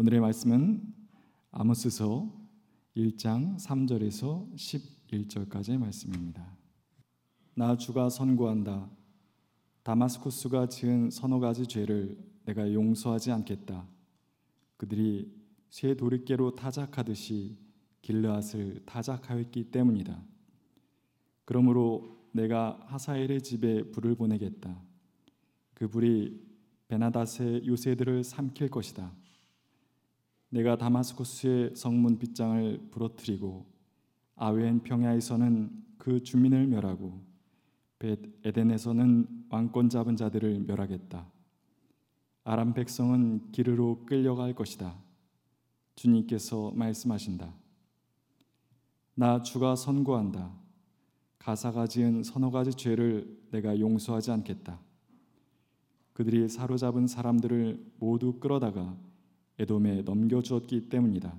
오늘의 말씀은 아모스서 1장 3절에서 11절까지의 말씀입니다. 나 주가 선고한다. 다마스쿠스가 지은 서너 가지 죄를 내가 용서하지 않겠다. 그들이 새 도리깨로 타작하듯이 길르앗을 타작하였기 때문이다. 그러므로 내가 하사엘의 집에 불을 보내겠다. 그 불이 베나닷의 요새들을 삼킬 것이다. 내가 다마스쿠스의 성문 빗장을 부러뜨리고 아웬 평야에서는 그 주민을 멸하고 벳 에덴에서는 왕권 잡은 자들을 멸하겠다. 아람 백성은 길으로 끌려갈 것이다. 주님께서 말씀하신다. 나 주가 선고한다. 가사가 지은 서너 가지 죄를 내가 용서하지 않겠다. 그들이 사로잡은 사람들을 모두 끌어다가 에돔에 넘겨주었기 때문이다.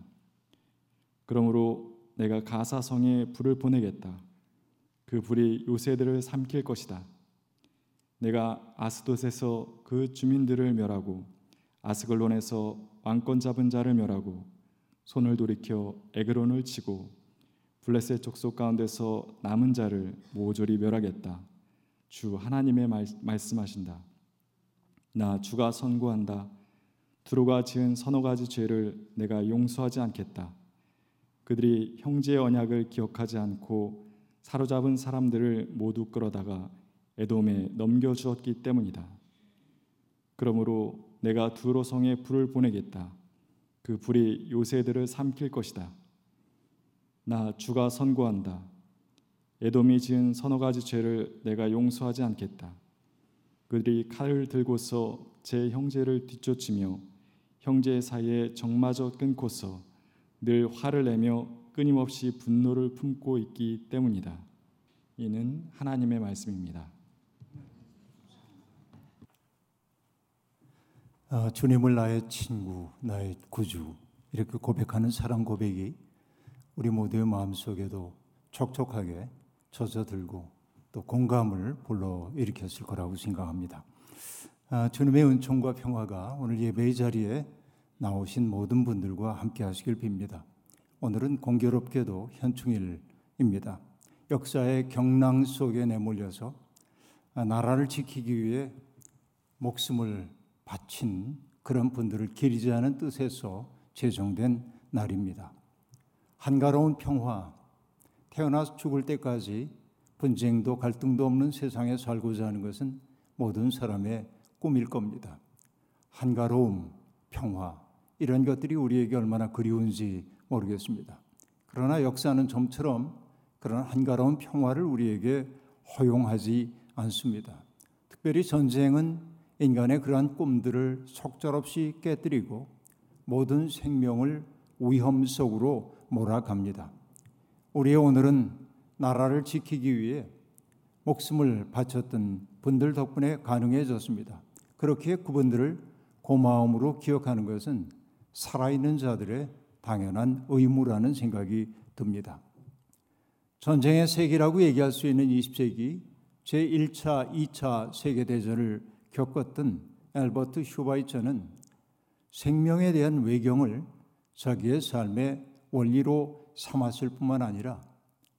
그러므로 내가 가사성에 불을 보내겠다. 그 불이 요새들을 삼킬 것이다. 내가 아스돗에서 그 주민들을 멸하고 아스글론에서 왕권 잡은 자를 멸하고 손을 돌이켜 에그론을 치고 블레셋 족속 가운데서 남은 자를 모조리 멸하겠다. 주 하나님의 말, 말씀하신다. 나 주가 선고한다. 두루가 지은 서너 가지 죄를 내가 용서하지 않겠다. 그들이 형제의 언약을 기억하지 않고 사로잡은 사람들을 모두 끌어다가 에돔에 넘겨 주었기 때문이다. 그러므로 내가 두로 성에 불을 보내겠다. 그 불이 요새들을 삼킬 것이다. 나 주가 선고한다. 에돔이 지은 서너 가지 죄를 내가 용서하지 않겠다. 그들이 칼을 들고서 제 형제를 뒤쫓으며 형제 사이에 정마저 끊고서 늘 화를 내며 끊임없이 분노를 품고 있기 때문이다. 이는 하나님의 말씀입니다. 아, 주님을 나의 친구, 나의 구주 이렇게 고백하는 사랑 고백이 우리 모두의 마음속에도 촉촉하게 젖어들고 또 공감을 불러 일으켰을 거라고 생각합니다. 아, 주님의 은총과 평화가 오늘 예배의 자리에 나오신 모든 분들과 함께 하시길 빕니다. 오늘은 공교롭게도 현충일입니다. 역사의 경랑 속에 내몰려서 나라를 지키기 위해 목숨을 바친 그런 분들을 기리자는 뜻에서 제정된 날입니다. 한가로운 평화, 태어나서 죽을 때까지 분쟁도 갈등도 없는 세상에 살고자 하는 것은 모든 사람의 꿈일 겁니다. 한가로움, 평화, 이런 것들이 우리에게 얼마나 그리운지 모르겠습니다. 그러나 역사는 좀처럼 그런 한가로운 평화를 우리에게 허용하지 않습니다. 특별히 전쟁은 인간의 그러한 꿈들을 속절없이 깨뜨리고 모든 생명을 위험 속으로 몰아갑니다. 우리의 오늘은 나라를 지키기 위해 목숨을 바쳤던 분들 덕분에 가능해졌습니다. 그렇게 그분들을 고마움으로 기억하는 것은 살아있는 자들의 당연한 의무라는 생각이 듭니다. 전쟁의 세기라고 얘기할 수 있는 20세기 제1차, 2차 세계대전을 겪었던 엘버트 슈바이처는 생명에 대한 외경을 자기의 삶의 원리로 삼았을 뿐만 아니라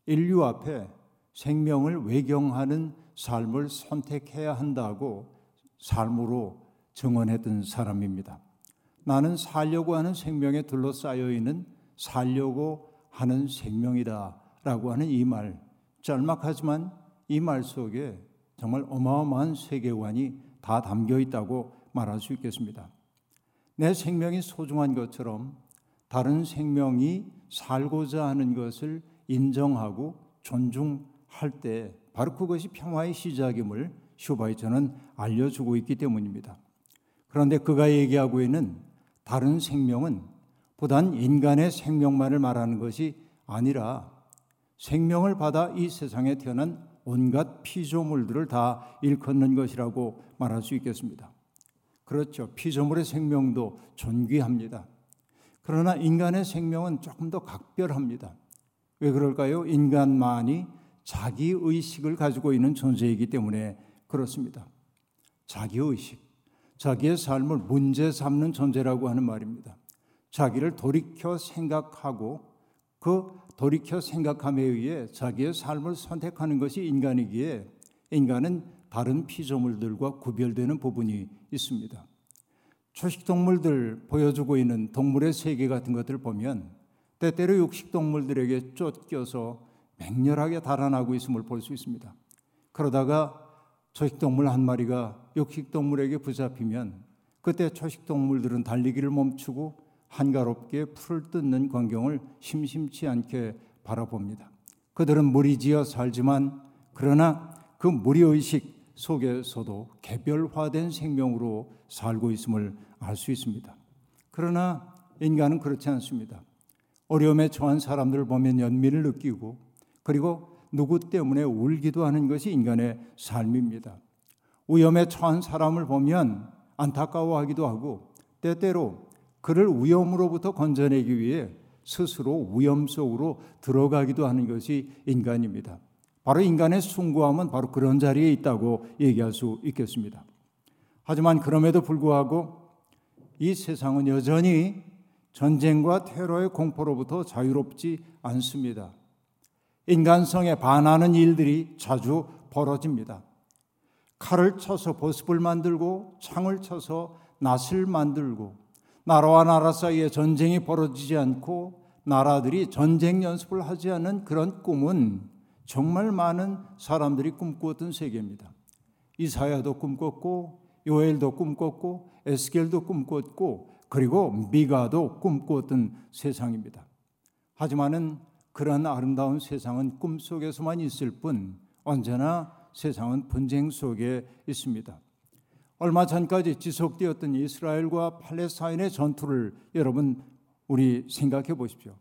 인류 앞에 생명을 외경하는 삶을 선택해야 한다고 삶으로 증언했던 사람입니다. 나는 살려고 하는 생명에 둘러싸여 있는 살려고 하는 생명이다 라고 하는 이 말, 짤막하지만 이 말 속에 정말 어마어마한 세계관이 다 담겨 있다고 말할 수 있겠습니다. 내 생명이 소중한 것처럼 다른 생명이 살고자 하는 것을 인정하고 존중할 때 바로 그것이 평화의 시작임을 슈바이처는 알려주고 있기 때문입니다. 그런데 그가 얘기하고 있는 다른 생명은 보단 인간의 생명만을 말하는 것이 아니라 생명을 받아 이 세상에 태어난 온갖 피조물들을 다 일컫는 것이라고 말할 수 있겠습니다. 그렇죠. 피조물의 생명도 존귀합니다. 그러나 인간의 생명은 조금 더 각별합니다. 왜 그럴까요? 인간만이 자기 의식을 가지고 있는 존재이기 때문에 그렇습니다. 자기 의식. 자기의 삶을 문제 삼는 존재라고 하는 말입니다. 자기를 돌이켜 생각하고 그 돌이켜 생각함에 의해 자기의 삶을 선택하는 것이 인간이기에 인간은 다른 피조물들과 구별되는 부분이 있습니다. 초식동물들 보여주고 있는 동물의 세계 같은 것들을 보면 때때로 육식동물들에게 쫓겨서 맹렬하게 달아나고 있음을 볼 수 있습니다. 그러다가 초식동물 한 마리가 육식동물에게 붙잡히면 그때 초식동물들은 달리기를 멈추고 한가롭게 풀을 뜯는 광경을 심심치 않게 바라봅니다. 그들은 무리지어 살지만 그러나 그 무리의식 속에서도 개별화된 생명으로 살고 있음을 알 수 있습니다. 그러나 인간은 그렇지 않습니다. 어려움에 처한 사람들을 보면 연민을 느끼고 그리고 누구 때문에 울기도 하는 것이 인간의 삶입니다. 위험에 처한 사람을 보면 안타까워하기도 하고 때때로 그를 위험으로부터 건져내기 위해 스스로 위험 속으로 들어가기도 하는 것이 인간입니다. 바로 인간의 숭고함은 바로 그런 자리에 있다고 얘기할 수 있겠습니다. 하지만 그럼에도 불구하고 이 세상은 여전히 전쟁과 테러의 공포로부터 자유롭지 않습니다. 인간성에 반하는 일들이 자주 벌어집니다. 칼을 쳐서 보습을 만들고 창을 쳐서 낫을 만들고 나라와 나라 사이에 전쟁이 벌어지지 않고 나라들이 전쟁 연습을 하지 않는 그런 꿈은 정말 많은 사람들이 꿈꾸었던 세계입니다. 이사야도 꿈꿨고 요엘도 꿈꿨고 에스겔도 꿈꿨고 그리고 미가도 꿈꾸었던 세상입니다. 하지만은 그런 아름다운 세상은 꿈속에서만 있을 뿐 언제나 세상은 분쟁 속에 있습니다. 얼마 전까지 지속되었던 이스라엘과 팔레스타인의 전투를 여러분 우리 생각해 보십시오.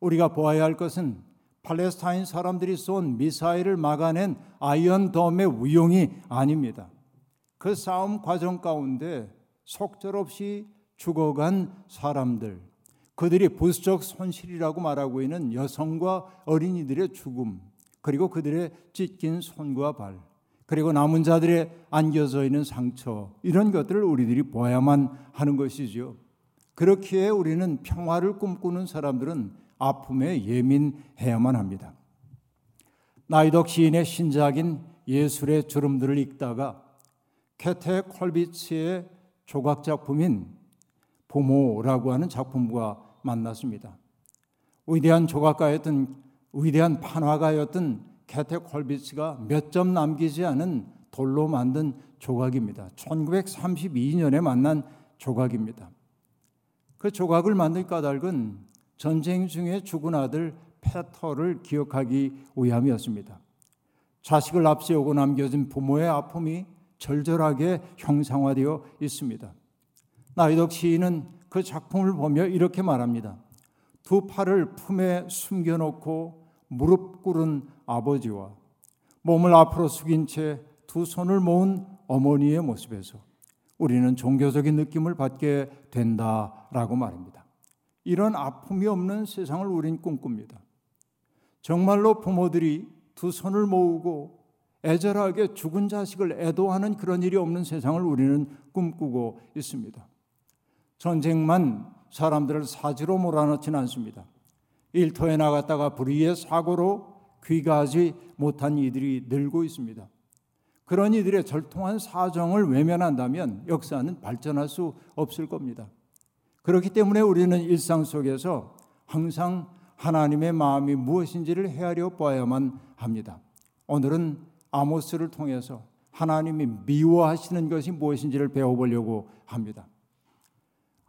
우리가 보아야 할 것은 팔레스타인 사람들이 쏜 미사일을 막아낸 아이언돔의 위용이 아닙니다. 그 싸움 과정 가운데 속절없이 죽어간 사람들, 그들이 부수적 손실이라고 말하고 있는 여성과 어린이들의 죽음, 그리고 그들의 찢긴 손과 발, 그리고 남은 자들의 안겨져 있는 상처, 이런 것들을 우리들이 보아야만 하는 것이지요. 그렇기에 우리는 평화를 꿈꾸는 사람들은 아픔에 예민해야만 합니다. 나이덕 시인의 신작인 예술의 주름들을 읽다가 캐테 콜비츠의 조각 작품인 부모라고 하는 작품과 만났습니다. 위대한 조각가였던 위대한 판화가였던 캐테 콜비츠가 몇 점 남기지 않은 돌로 만든 조각입니다. 1932년에 만난 조각입니다. 그 조각을 만들 까닭은 전쟁 중에 죽은 아들 페터를 기억하기 위함이었습니다. 자식을 앞세우고 남겨진 부모의 아픔이 절절하게 형상화되어 있습니다. 나이덕 시인은 그 작품을 보며 이렇게 말합니다. 두 팔을 품에 숨겨놓고 무릎 꿇은 아버지와 몸을 앞으로 숙인 채 두 손을 모은 어머니의 모습에서 우리는 종교적인 느낌을 받게 된다라고 말합니다. 이런 아픔이 없는 세상을 우린 꿈꿉니다. 정말로 부모들이 두 손을 모으고 애절하게 죽은 자식을 애도하는 그런 일이 없는 세상을 우리는 꿈꾸고 있습니다. 전쟁만 사람들을 사지로 몰아넣지는 않습니다. 일터에 나갔다가 불의의 사고로 귀가하지 못한 이들이 늘고 있습니다. 그런 이들의 절통한 사정을 외면한다면 역사는 발전할 수 없을 겁니다. 그렇기 때문에 우리는 일상 속에서 항상 하나님의 마음이 무엇인지를 헤아려 봐야만 합니다. 오늘은 아모스를 통해서 하나님이 미워하시는 것이 무엇인지를 배워보려고 합니다.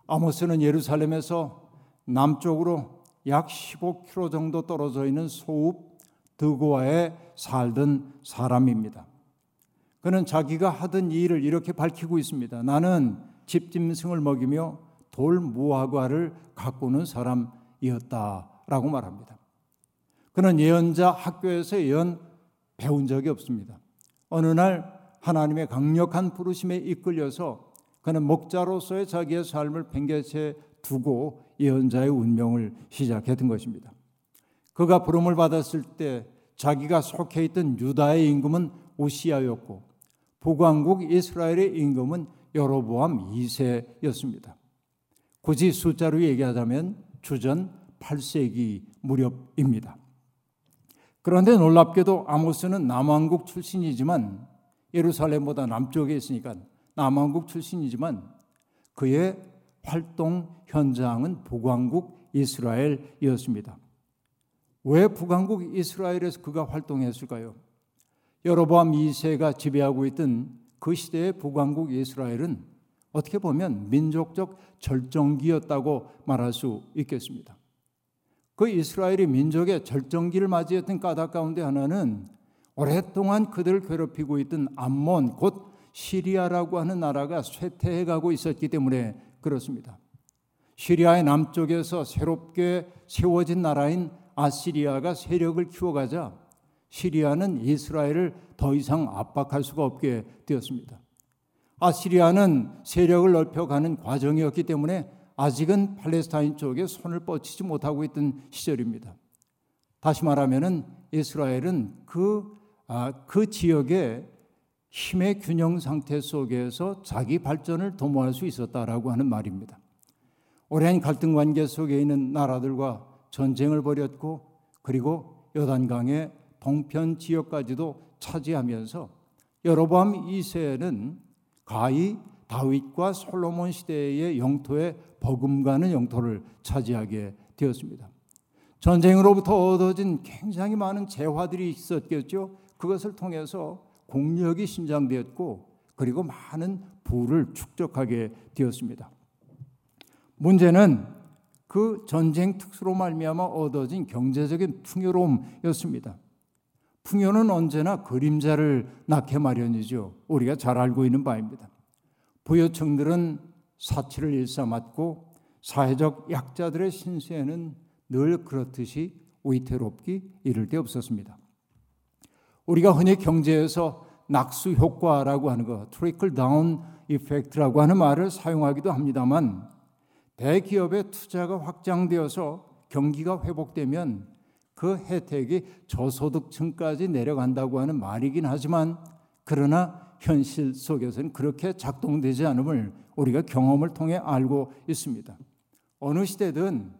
아모스는 예루살렘에서 남쪽으로 약 15km 정도 떨어져 있는 소읍 드고아에 살던 사람입니다. 그는 자기가 하던 일을 이렇게 밝히고 있습니다. 나는 집짐승을 먹이며 돌 무화과를 가꾸는 사람이었다라고 말합니다. 그는 예언자 학교에서 예언 배운 적이 없습니다. 어느 날 하나님의 강력한 부르심에 이끌려서 그는 목자로서의 자기의 삶을 팽개쳐 두고 예언자의 운명을 시작했던 것입니다. 그가 부름을 받았을 때 자기가 속해 있던 유다의 임금은 우시아였고 북왕국 이스라엘의 임금은 여로보암 2세였습니다. 굳이 숫자로 얘기하자면 주전 8세기 무렵입니다. 그런데 놀랍게도 아모스는 남왕국 출신이지만 예루살렘보다 남쪽에 있으니까 남왕국 출신이지만 그의 활동 현장은 북왕국 이스라엘이었습니다. 왜 북왕국 이스라엘에서 그가 활동했을까요? 여로보암 2세가 지배하고 있던 그 시대의 북왕국 이스라엘은 어떻게 보면 민족적 절정기였다고 말할 수 있겠습니다. 그 이스라엘이 민족의 절정기를 맞이했던 까닭 가운데 하나는 오랫동안 그들을 괴롭히고 있던 암몬 곧 시리아라고 하는 나라가 쇠퇴해 가고 있었기 때문에 그렇습니다. 시리아의 남쪽에서 새롭게 세워진 나라인 아시리아가 세력을 키워가자 시리아는 이스라엘을 더 이상 압박할 수가 없게 되었습니다. 아시리아는 세력을 넓혀가는 과정이었기 때문에 아직은 팔레스타인 쪽에 손을 뻗치지 못하고 있던 시절입니다. 다시 말하면은 이스라엘은 그, 아, 그 지역의 힘의 균형 상태 속에서 자기 발전을 도모할 수 있었다라고 하는 말입니다. 오랜 갈등 관계 속에 있는 나라들과 전쟁을 벌였고 그리고 요단강의 동편 지역까지도 차지하면서 여로보암 2세는 가히 다윗과 솔로몬 시대의 영토에 버금가는 영토를 차지하게 되었습니다. 전쟁으로부터 얻어진 굉장히 많은 재화들이 있었겠죠. 그것을 통해서 공력이 신장되었고 그리고 많은 부를 축적하게 되었습니다. 문제는 그 전쟁 특수로 말미암아 얻어진 경제적인 풍요로움이었습니다. 풍요는 언제나 그림자를 낳게 마련이죠. 우리가 잘 알고 있는 바입니다. 부여층들은 사치를 일삼았고 사회적 약자들의 신세에는 늘 그렇듯이 위태롭기 이를 데 없었습니다. 우리가 흔히 경제에서 낙수 효과라고 하는 것, 트리클 다운 이펙트라고 하는 말을 사용하기도 합니다만 대기업의 투자가 확장되어서 경기가 회복되면 그 혜택이 저소득층까지 내려간다고 하는 말이긴 하지만 그러나 현실 속에서는 그렇게 작동되지 않음을 우리가 경험을 통해 알고 있습니다. 어느 시대든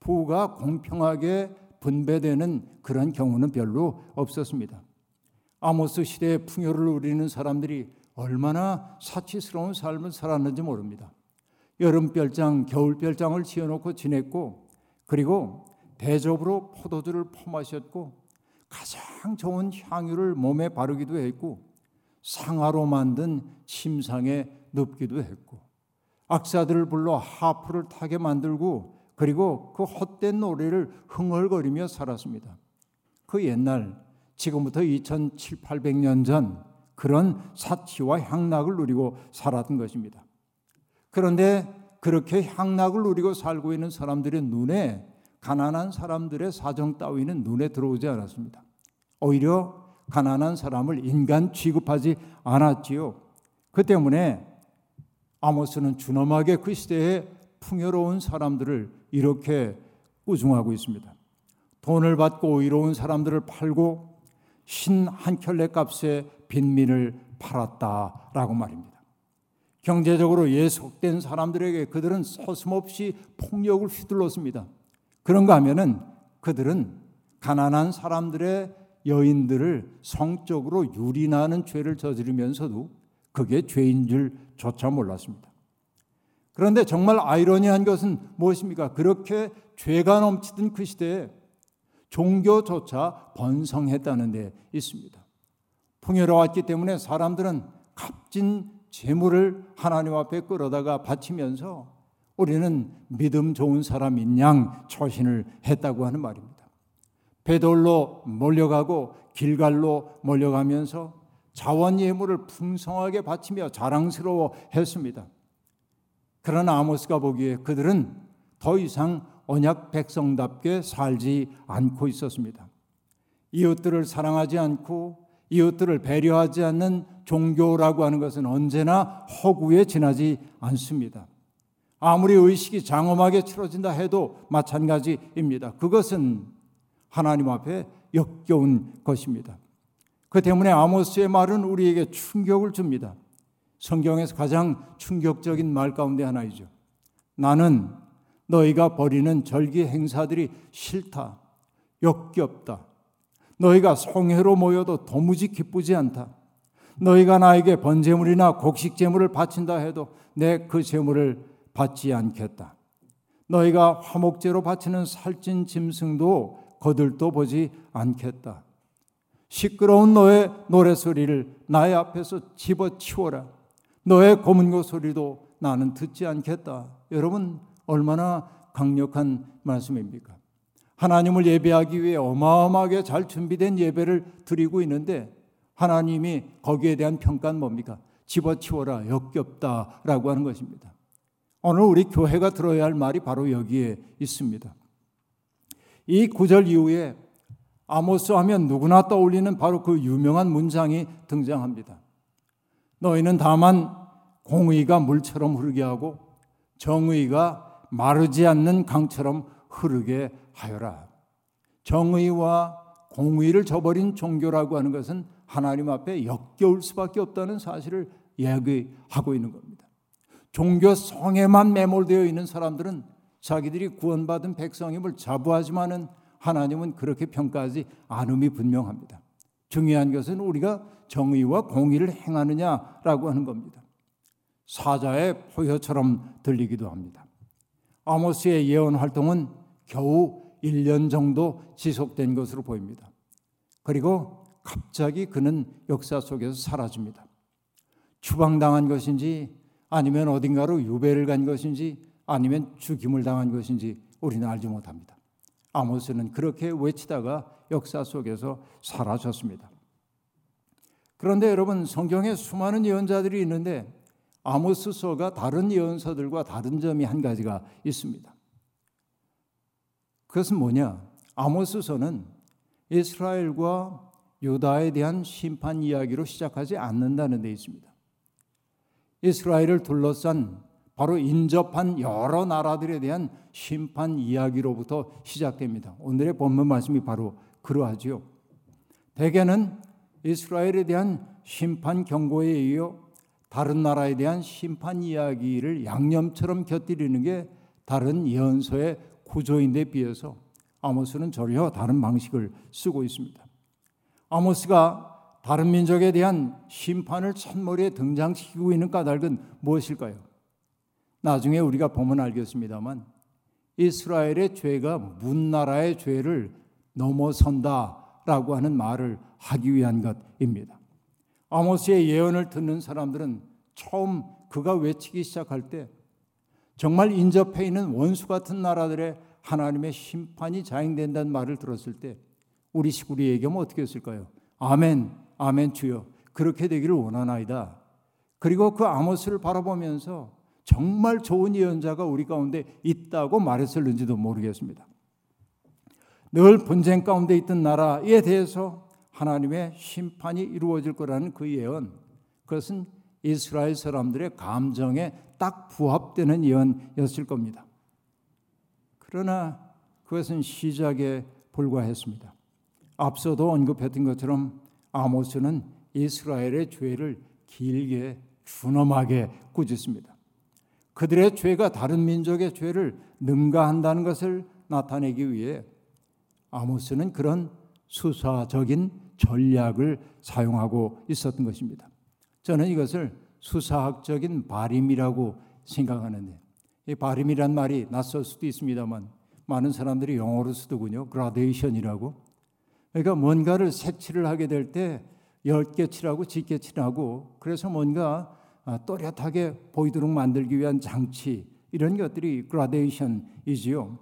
부가 공평하게 분배되는 그런 경우는 별로 없었습니다. 아모스 시대의 풍요를 누리는 사람들이 얼마나 사치스러운 삶을 살았는지 모릅니다. 여름별장, 겨울별장을 지어놓고 지냈고, 그리고 대접으로 포도주를 퍼마셨고, 가장 좋은 향유를 몸에 바르기도 했고, 상아로 만든 침상에 눕기도 했고, 악사들을 불러 하프를 타게 만들고, 그리고 그 헛된 노래를 흥얼거리며 살았습니다. 그 옛날, 지금부터 2700, 800년 전 그런 사치와 향락을 누리고 살았던 것입니다. 그런데 그렇게 향락을 누리고 살고 있는 사람들의 눈에 가난한 사람들의 사정 따위는 눈에 들어오지 않았습니다. 오히려 가난한 사람을 인간 취급하지 않았지요. 그 때문에 아모스는 준엄하게 그 시대에 풍요로운 사람들을 이렇게 꾸중하고 있습니다. 돈을 받고 의로운 사람들을 팔고 신 한 켤레 값에 빈민을 팔았다라고 말입니다. 경제적으로 예속된 사람들에게 그들은 서슴없이 폭력을 휘둘렀습니다. 그런가 하면은 그들은 가난한 사람들의 여인들을 성적으로 유린하는 죄를 저지르면서도 그게 죄인 줄조차 몰랐습니다. 그런데 정말 아이러니한 것은 무엇입니까? 그렇게 죄가 넘치던 그 시대에 종교조차 번성했다는 데 있습니다. 풍요로웠기 때문에 사람들은 값진 재물을 하나님 앞에 끌어다가 바치면서 우리는 믿음 좋은 사람인 양 처신을 했다고 하는 말입니다. 베돌로 몰려가고 길갈로 몰려가면서 자원 예물을 풍성하게 바치며 자랑스러워 했습니다. 그러나 아모스가 보기에 그들은 더 이상 언약 백성답게 살지 않고 있었습니다. 이웃들을 사랑하지 않고 이웃들을 배려하지 않는 종교라고 하는 것은 언제나 허구에 지나지 않습니다. 아무리 의식이 장엄하게 치러진다 해도 마찬가지입니다. 그것은 하나님 앞에 역겨운 것입니다. 그 때문에 아모스의 말은 우리에게 충격을 줍니다. 성경에서 가장 충격적인 말 가운데 하나이죠. 나는 너희가 벌이는 절기 행사들이 싫다. 역겹다. 너희가 송해로 모여도 도무지 기쁘지 않다. 너희가 나에게 번제물이나 곡식 제물을 바친다 해도 내 그 제물을 받지 않겠다. 너희가 화목제로 바치는 살찐 짐승도 거들떠 보지 않겠다. 시끄러운 너의 노래소리를 나의 앞에서 집어치워라. 너의 고문고 소리도 나는 듣지 않겠다. 여러분, 얼마나 강력한 말씀입니까? 하나님을 예배하기 위해 어마어마하게 잘 준비된 예배를 드리고 있는데 하나님이 거기에 대한 평가는 뭡니까? 집어치워라, 역겹다 라고 하는 것입니다. 오늘 우리 교회가 들어야 할 말이 바로 여기에 있습니다. 이 구절 이후에 아모스 하면 누구나 떠올리는 바로 그 유명한 문장이 등장합니다. 너희는 다만 공의가 물처럼 흐르게 하고 정의가 마르지 않는 강처럼 흐르게 하여라. 정의와 공의를 저버린 종교라고 하는 것은 하나님 앞에 역겨울 수밖에 없다는 사실을 이야기하고 있는 겁니다. 종교 성에만 매몰되어 있는 사람들은 자기들이 구원받은 백성임을 자부하지만은 하나님은 그렇게 평가하지 않음이 분명합니다. 중요한 것은 우리가 정의와 공의를 행하느냐라고 하는 겁니다. 사자의 포효처럼 들리기도 합니다. 아모스의 예언 활동은 겨우 1년 정도 지속된 것으로 보입니다. 그리고 갑자기 그는 역사 속에서 사라집니다. 추방당한 것인지 아니면 어딘가로 유배를 간 것인지 아니면 죽임을 당한 것인지 우리는 알지 못합니다. 아모스는 그렇게 외치다가 역사 속에서 사라졌습니다. 그런데 여러분 성경에 수많은 예언자들이 있는데 아모스서가 다른 예언서들과 다른 점이 한 가지가 있습니다. 그것은 뭐냐? 아모스서는 이스라엘과 유다에 대한 심판 이야기로 시작하지 않는다는 데 있습니다. 이스라엘을 둘러싼 바로 인접한 여러 나라들에 대한 심판 이야기로부터 시작됩니다. 오늘의 본문 말씀이 바로 그러하지요. 대개는 이스라엘에 대한 심판 경고에 이어 다른 나라에 대한 심판 이야기를 양념처럼 곁들이는 게 다른 예언서의 구조인데 비해서 아모스는 전혀 다른 방식을 쓰고 있습니다. 아모스가 다른 민족에 대한 심판을 첫머리에 등장시키고 있는 까닭은 무엇일까요? 나중에 우리가 보면 알겠습니다만 이스라엘의 죄가 문나라의 죄를 넘어선다라고 하는 말을 하기 위한 것입니다. 아모스의 예언을 듣는 사람들은 처음 그가 외치기 시작할 때 정말 인접해 있는 원수 같은 나라들의 하나님의 심판이 자행된다는 말을 들었을 때 우리 시구리 얘기하면 어떻게 했을까요? 아멘, 아멘 주여. 그렇게 되기를 원하나이다. 그리고 그 아모스를 바라보면서 정말 좋은 예언자가 우리 가운데 있다고 말했을는지도 모르겠습니다. 늘 분쟁 가운데 있던 나라에 대해서 하나님의 심판이 이루어질 거라는 그 예언, 그것은 이스라엘 사람들의 감정에 딱 부합되는 예언이었을 겁니다. 그러나 그것은 시작에 불과했습니다. 앞서도 언급했던 것처럼 아모스는 이스라엘의 죄를 길게 준엄하게 꾸짖습니다. 그들의 죄가 다른 민족의 죄를 능가한다는 것을 나타내기 위해 아모스는 그런 수사적인 전략을 사용하고 있었던 것입니다. 저는 이것을 수사학적인 발임이라고 생각하는데 이 발임이란 말이 낯설 수도 있습니다만 많은 사람들이 영어로 쓰더군요. 그라데이션이라고. 그러니까 뭔가를 색칠을 하게 될때 10개 칠하고 짙게 칠하고 그래서 뭔가 아, 또렷하게 보이도록 만들기 위한 장치 이런 것들이 그라데이션이지요.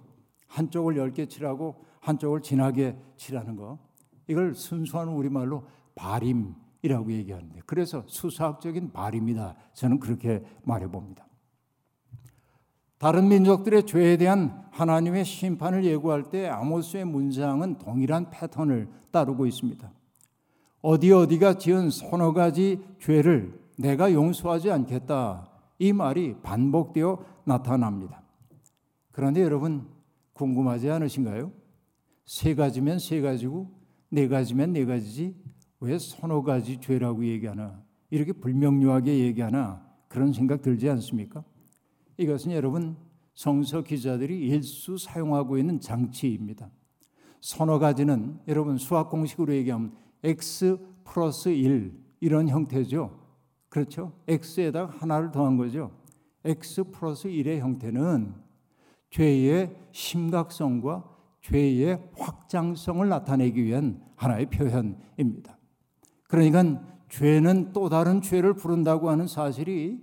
한쪽을 10개 칠하고 한쪽을 진하게 칠하는 거. 이걸 순수한 우리말로 발임 이라고 얘기하는데 그래서 수사학적인 발입니다. 저는 그렇게 말해 봅니다. 다른 민족들의 죄에 대한 하나님의 심판을 예고할 때 아모스의 문장은 동일한 패턴을 따르고 있습니다. 어디 어디가 지은 서너 가지 죄를 내가 용서하지 않겠다. 이 말이 반복되어 나타납니다. 그런데 여러분 궁금하지 않으신가요? 세 가지면 세 가지고 네 가지면 네 가지지 왜 서너 가지 죄라고 얘기하나? 이렇게 불명료하게 얘기하나? 그런 생각 들지 않습니까? 이것은 여러분 성서 기자들이 일수 사용하고 있는 장치입니다. 서너 가지는 여러분 수학 공식으로 얘기하면 x 플러스 1 이런 형태죠. 그렇죠? x에다가 하나를 더한 거죠. x 플러스 1의 형태는 죄의 심각성과 죄의 확장성을 나타내기 위한 하나의 표현입니다. 그러니까 죄는 또 다른 죄를 부른다고 하는 사실이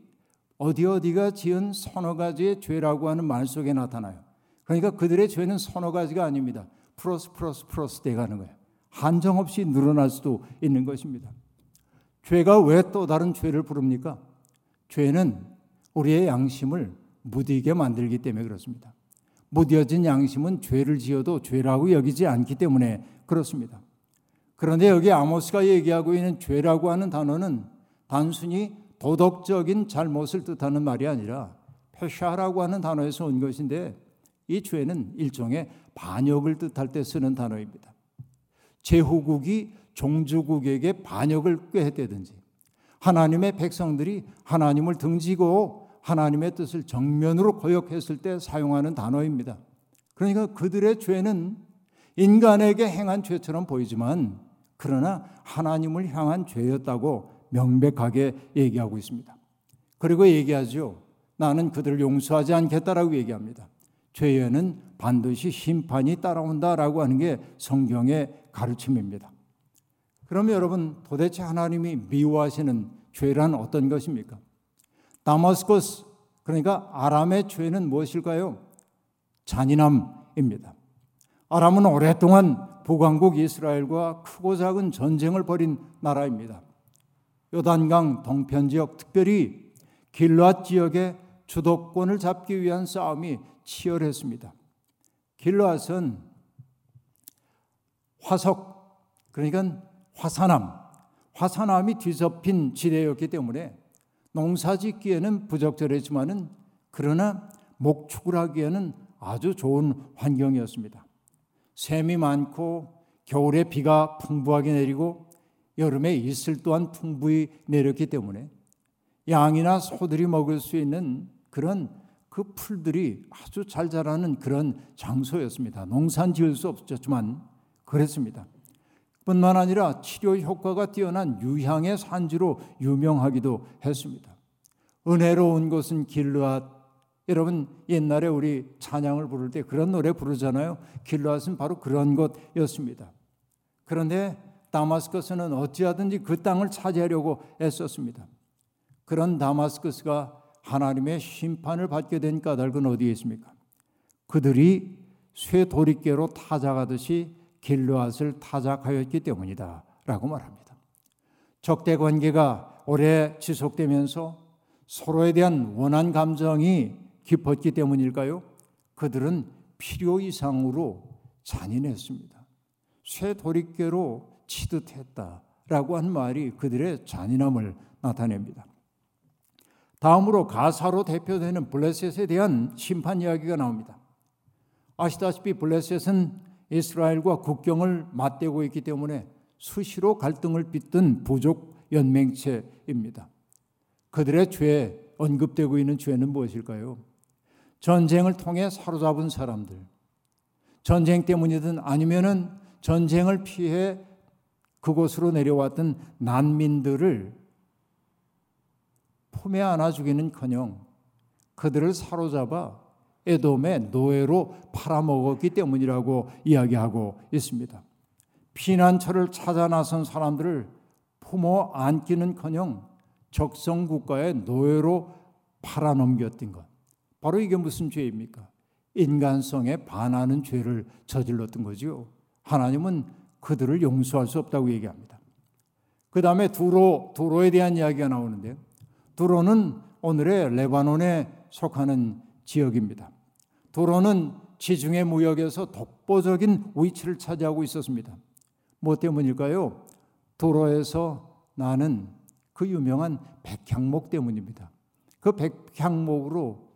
어디 어디가 지은 서너 가지의 죄라고 하는 말 속에 나타나요. 그러니까 그들의 죄는 서너 가지가 아닙니다. 플러스 플러스 플러스 돼가는 거예요. 한정없이 늘어날 수도 있는 것입니다. 죄가 왜 또 다른 죄를 부릅니까? 죄는 우리의 양심을 무디게 만들기 때문에 그렇습니다. 무뎌진 양심은 죄를 지어도 죄라고 여기지 않기 때문에 그렇습니다. 그런데 여기 아모스가 얘기하고 있는 죄라고 하는 단어는 단순히 도덕적인 잘못을 뜻하는 말이 아니라 페샤라고 하는 단어에서 온 것인데 이 죄는 일종의 반역을 뜻할 때 쓰는 단어입니다. 제후국이 종주국에게 반역을 꾀했다든지 하나님의 백성들이 하나님을 등지고 하나님의 뜻을 정면으로 거역했을 때 사용하는 단어입니다. 그러니까 그들의 죄는 인간에게 행한 죄처럼 보이지만 그러나 하나님을 향한 죄였다고 명백하게 얘기하고 있습니다. 그리고 얘기하죠. 나는 그들을 용서하지 않겠다라고 얘기합니다. 죄에는 반드시 심판이 따라온다라고 하는 게 성경의 가르침입니다. 그러면 여러분 도대체 하나님이 미워하시는 죄란 어떤 것입니까? 다마스커스 그러니까 아람의 죄는 무엇일까요? 잔인함입니다. 아람은 오랫동안 북왕국 이스라엘과 크고 작은 전쟁을 벌인 나라입니다. 요단강 동편 지역 특별히 길앗 지역의 주도권을 잡기 위한 싸움이 치열했습니다. 길앗은 화석 그러니까 화산암 화산암이 뒤덮인 지대였기 때문에 농사 짓기에는 부적절했지만은 그러나 목축을 하기에는 아주 좋은 환경이었습니다. 샘이 많고 겨울에 비가 풍부하게 내리고 여름에 이슬 또한 풍부히 내렸기 때문에 양이나 소들이 먹을 수 있는 그런 그 풀들이 아주 잘 자라는 그런 장소였습니다. 농산 지을 수 없었지만 그랬습니다. 뿐만 아니라 치료 효과가 뛰어난 유향의 산지로 유명하기도 했습니다. 은혜로운 곳은 길르앗. 여러분 옛날에 우리 찬양을 부를 때 그런 노래 부르잖아요. 길르앗은 바로 그런 곳이었습니다. 그런데 다마스커스는 어찌하든지 그 땅을 차지하려고 애썼습니다. 그런 다마스커스가 하나님의 심판을 받게 된 까닭은 어디에 있습니까? 그들이 쇠 도리깨로 타작하듯이 길르앗을 타작하였기 때문이다. 라고 말합니다. 적대 관계가 오래 지속되면서 서로에 대한 원한 감정이 깊었기 때문일까요? 그들은 필요 이상으로 잔인했습니다. 쇠 도리깨로 치듯했다라고 한 말이 그들의 잔인함을 나타냅니다. 다음으로 가사로 대표되는 블레셋에 대한 심판 이야기가 나옵니다. 아시다시피 블레셋은 이스라엘과 국경을 맞대고 있기 때문에 수시로 갈등을 빚던 부족 연맹체입니다. 그들의 죄 언급되고 있는 죄는 무엇일까요? 전쟁을 통해 사로잡은 사람들, 전쟁 때문이든 아니면은 전쟁을 피해 그곳으로 내려왔던 난민들을 품에 안아 주기는 커녕 그들을 사로잡아 에돔의 노예로 팔아먹었기 때문이라고 이야기하고 있습니다. 피난처를 찾아 나선 사람들을 품어 안기는커녕 적성 국가의 노예로 팔아넘겼던 것. 바로 이게 무슨 죄입니까? 인간성에 반하는 죄를 저질렀던 거지요. 하나님은 그들을 용서할 수 없다고 얘기합니다. 그 다음에 두로, 두로에 대한 이야기가 나오는데요. 두로는 오늘의 레바논에 속하는 지역입니다. 도로는 지중해 무역에서 독보적인 위치를 차지하고 있었습니다. 뭐 때문일까요? 도로에서 나는 그 유명한 백향목 때문입니다. 그 백향목으로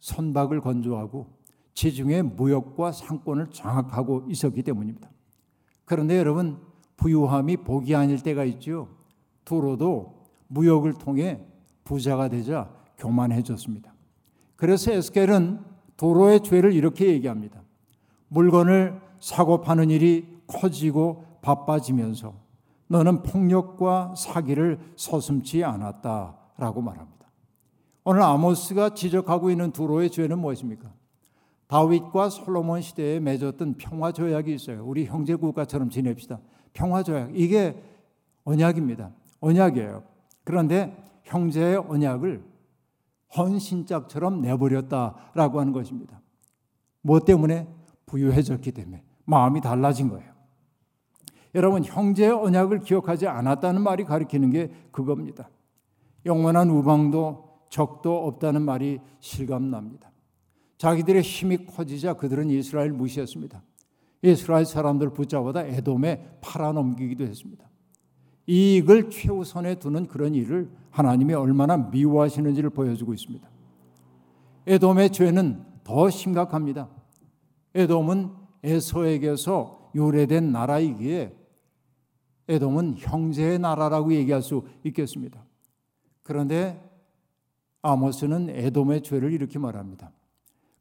선박을 건조하고 지중해 무역과 상권을 장악하고 있었기 때문입니다. 그런데 여러분 부유함이 복이 아닐 때가 있죠. 도로도 무역을 통해 부자가 되자 교만해졌습니다. 그래서 에스겔은 도로의 죄를 이렇게 얘기합니다. 물건을 사고 파는 일이 커지고 바빠지면서 너는 폭력과 사기를 서슴지 않았다 라고 말합니다. 오늘 아모스가 지적하고 있는 두로의 죄는 무엇입니까? 다윗과 솔로몬 시대에 맺었던 평화 조약이 있어요. 우리 형제 국가처럼 지냅시다. 평화 조약 이게 언약입니다. 언약이에요. 그런데 형제의 언약을 헌신짝처럼 내버렸다라고 하는 것입니다. 뭐 때문에 부유해졌기 때문에 마음이 달라진 거예요. 여러분 형제의 언약을 기억하지 않았다는 말이 가리키는 게 그겁니다. 영원한 우방도 적도 없다는 말이 실감납니다. 자기들의 힘이 커지자 그들은 이스라엘 무시했습니다. 이스라엘 사람들 붙잡아다 에돔에 팔아넘기기도 했습니다. 이익을 최우선에 두는 그런 일을 하나님이 얼마나 미워하시는지를 보여주고 있습니다. 에돔의 죄는 더 심각합니다. 에돔은 에서에게서 유래된 나라이기에 에돔은 형제의 나라라고 얘기할 수 있겠습니다. 그런데 아모스는 에돔의 죄를 이렇게 말합니다.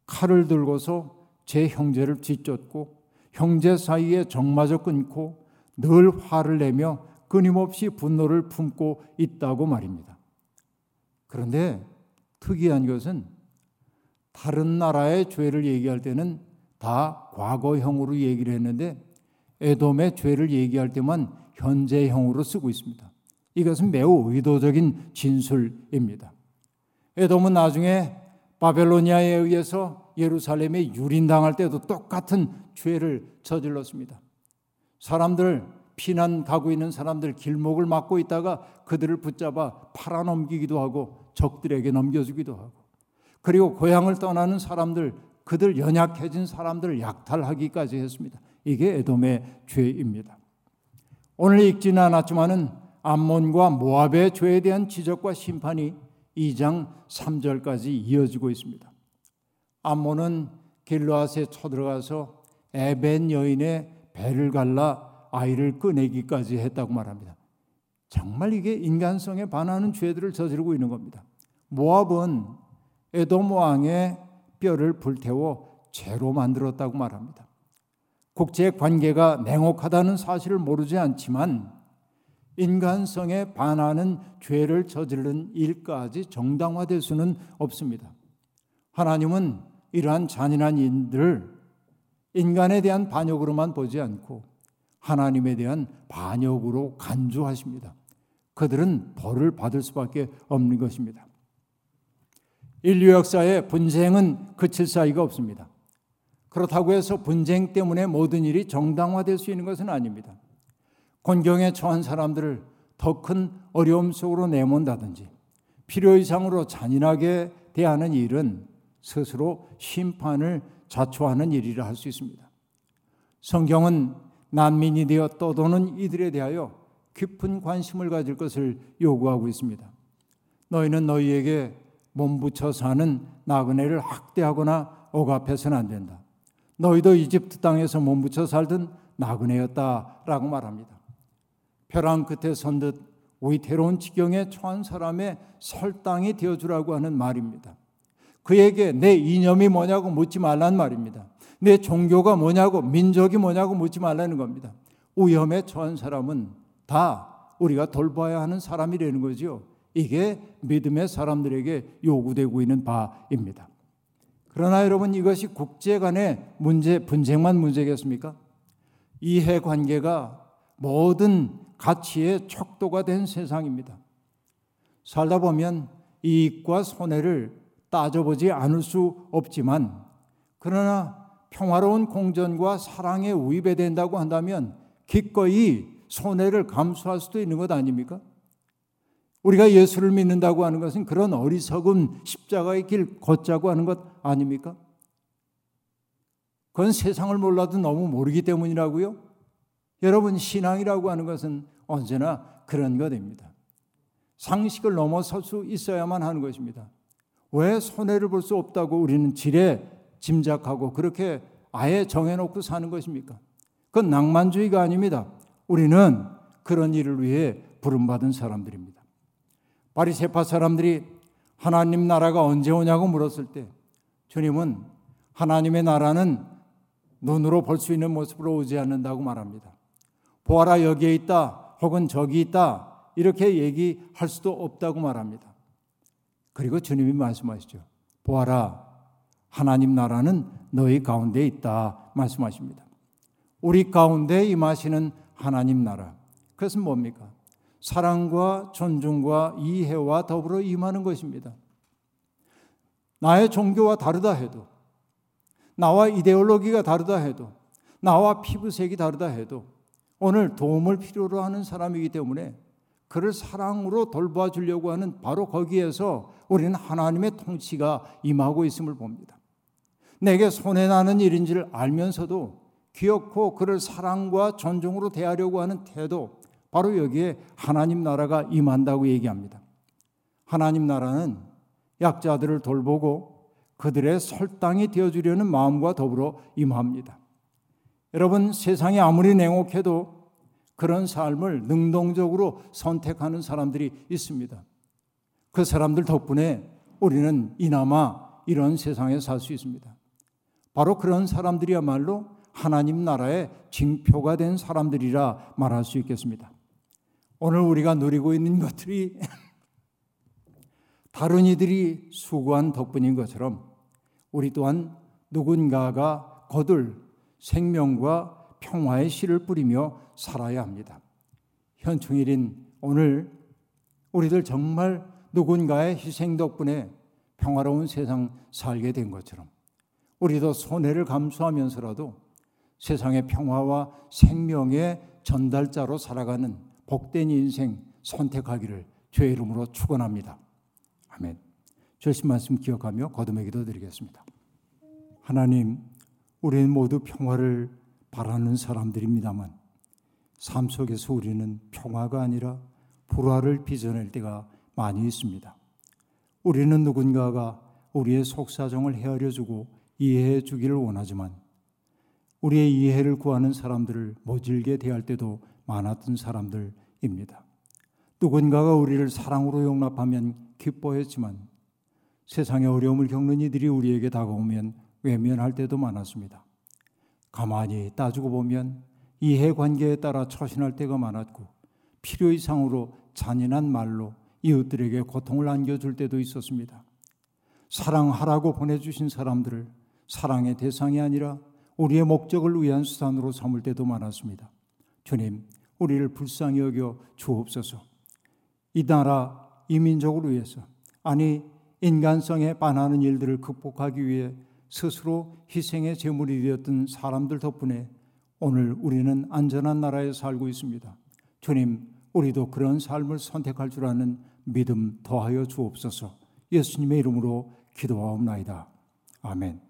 칼을 들고서 제 형제를 뒤쫓고 형제 사이에 정마저 끊고 늘 화를 내며 끊임없이 분노를 품고 있다고 말입니다. 그런데 특이한 것은 다른 나라의 죄를 얘기할 때는 다 과거형으로 얘기를 했는데 에돔의 죄를 얘기할 때만 현재형으로 쓰고 있습니다. 이것은 매우 의도적인 진술입니다. 에돔은 나중에 바벨로니아에 의해서 예루살렘에 유린당할 때도 똑같은 죄를 저질렀습니다. 사람들 피난 가고 있는 사람들 길목을 막고 있다가 그들을 붙잡아 팔아넘기기도 하고 적들에게 넘겨주기도 하고 그리고 고향을 떠나는 사람들 그들 연약해진 사람들을 약탈하기까지 했습니다. 이게 에돔의 죄입니다. 오늘 읽지는 않았지만은 암몬과 모압의 죄에 대한 지적과 심판이 2장 3절까지 이어지고 있습니다. 암몬은 길르앗에 쳐들어가서 에벤 여인의 배를 갈라 아이를 꺼내기까지 했다고 말합니다. 정말 이게 인간성에 반하는 죄들을 저지르고 있는 겁니다. 모압은 에돔 왕의 뼈를 불태워 죄로 만들었다고 말합니다. 국제 관계가 냉혹하다는 사실을 모르지 않지만 인간성에 반하는 죄를 저지른 일까지 정당화될 수는 없습니다. 하나님은 이러한 잔인한 인들을 인간에 대한 반역으로만 보지 않고 하나님에 대한 반역으로 간주하십니다. 그들은 벌을 받을 수밖에 없는 것입니다. 인류 역사의 분쟁은 그칠 사이가 없습니다. 그렇다고 해서 분쟁 때문에 모든 일이 정당화될 수 있는 것은 아닙니다. 곤경에 처한 사람들을 더 큰 어려움 속으로 내몬다든지 필요 이상으로 잔인하게 대하는 일은 스스로 심판을 자초하는 일이라 할 수 있습니다. 성경은 난민이 되어 떠도는 이들에 대하여 깊은 관심을 가질 것을 요구하고 있습니다. 너희는 너희에게 몸붙여 사는 나그네를 학대하거나 억압해서는 안 된다. 너희도 이집트 땅에서 몸붙여 살던 나그네였다라고 말합니다. 벼랑 끝에 선 듯 위태로운 지경에 처한 사람의 설당이 되어주라고 하는 말입니다. 그에게 내 이념이 뭐냐고 묻지 말란 말입니다. 내 종교가 뭐냐고 민족이 뭐냐고 묻지 말라는 겁니다. 위험에 처한 사람은 다 우리가 돌봐야 하는 사람이라는 거죠. 이게 믿음의 사람들에게 요구되고 있는 바입니다. 그러나 여러분 이것이 국제 간의 문제 분쟁만 문제겠습니까? 이해 관계가 모든 가치의 척도가 된 세상입니다. 살다 보면 이익과 손해를 따져보지 않을 수 없지만 그러나 평화로운 공전과 사랑에 위배된다고 한다면 기꺼이 손해를 감수할 수도 있는 것 아닙니까? 우리가 예수를 믿는다고 하는 것은 그런 어리석은 십자가의 길 걷자고 하는 것 아닙니까? 그건 세상을 몰라도 너무 모르기 때문이라고요? 여러분 신앙이라고 하는 것은 언제나 그런 것입니다. 상식을 넘어설 수 있어야만 하는 것입니다. 왜 손해를 볼 수 없다고 우리는 지레 짐작하고 그렇게 아예 정해놓고 사는 것입니까? 그건 낭만주의가 아닙니다. 우리는 그런 일을 위해 부름받은 사람들입니다. 바리세파 사람들이 하나님 나라가 언제 오냐고 물었을 때 주님은 하나님의 나라는 눈으로 볼 수 있는 모습으로 오지 않는다고 말합니다. 보아라 여기에 있다 혹은 저기 있다 이렇게 얘기할 수도 없다고 말합니다. 그리고 주님이 말씀하시죠. 보아라 하나님 나라는 너희 가운데 있다 말씀하십니다. 우리 가운데 임하시는 하나님 나라. 그것은 뭡니까? 사랑과 존중과 이해와 더불어 임하는 것입니다. 나의 종교와 다르다 해도, 나와 이데올로기가 다르다 해도, 나와 피부색이 다르다 해도, 오늘 도움을 필요로 하는 사람이기 때문에 그를 사랑으로 돌봐 주려고 하는 바로 거기에서 우리는 하나님의 통치가 임하고 있음을 봅니다. 내게 손해나는 일인 줄 알면서도 귀엽고 그를 사랑과 존중으로 대하려고 하는 태도, 바로 여기에 하나님 나라가 임한다고 얘기합니다. 하나님 나라는 약자들을 돌보고 그들의 설당이 되어주려는 마음과 더불어 임합니다. 여러분, 세상이 아무리 냉혹해도 그런 삶을 능동적으로 선택하는 사람들이 있습니다. 그 사람들 덕분에 우리는 이나마 이런 세상에 살 수 있습니다. 바로 그런 사람들이야말로 하나님 나라의 징표가 된 사람들이라 말할 수 있겠습니다. 오늘 우리가 누리고 있는 것들이 다른 이들이 수고한 덕분인 것처럼 우리 또한 누군가가 거둘 생명과 평화의 씨를 뿌리며 살아야 합니다. 현충일인 오늘 우리들 정말 누군가의 희생 덕분에 평화로운 세상 살게 된 것처럼 우리도 손해를 감수하면서라도 세상의 평화와 생명의 전달자로 살아가는 복된 인생 선택하기를 주의 이름으로 축원합니다. 아멘. 주신 말씀 기억하며 거듭의 기도 드리겠습니다. 하나님, 우리는 모두 평화를 바라는 사람들입니다만 삶 속에서 우리는 평화가 아니라 불화를 빚어낼 때가 많이 있습니다. 우리는 누군가가 우리의 속사정을 헤아려 주고 이해해 주기를 원하지만 우리의 이해를 구하는 사람들을 모질게 대할 때도 많았던 사람들입니다. 누군가가 우리를 사랑으로 용납하면 기뻐했지만 세상의 어려움을 겪는 이들이 우리에게 다가오면 외면할 때도 많았습니다. 가만히 따지고 보면 이해 관계에 따라 처신할 때가 많았고 필요 이상으로 잔인한 말로 이웃들에게 고통을 안겨줄 때도 있었습니다. 사랑하라고 보내주신 사람들을 사랑의 대상이 아니라 우리의 목적을 위한 수단으로 삼을 때도 많았습니다. 주님, 우리를 불쌍히 여겨 주옵소서. 이 나라 이민족을 위해서 아니 인간성에 반하는 일들을 극복하기 위해 스스로 희생의 제물이 되었던 사람들 덕분에 오늘 우리는 안전한 나라에 살고 있습니다. 주님, 우리도 그런 삶을 선택할 줄 아는 믿음 더하여 주옵소서. 예수님의 이름으로 기도하옵나이다. 아멘.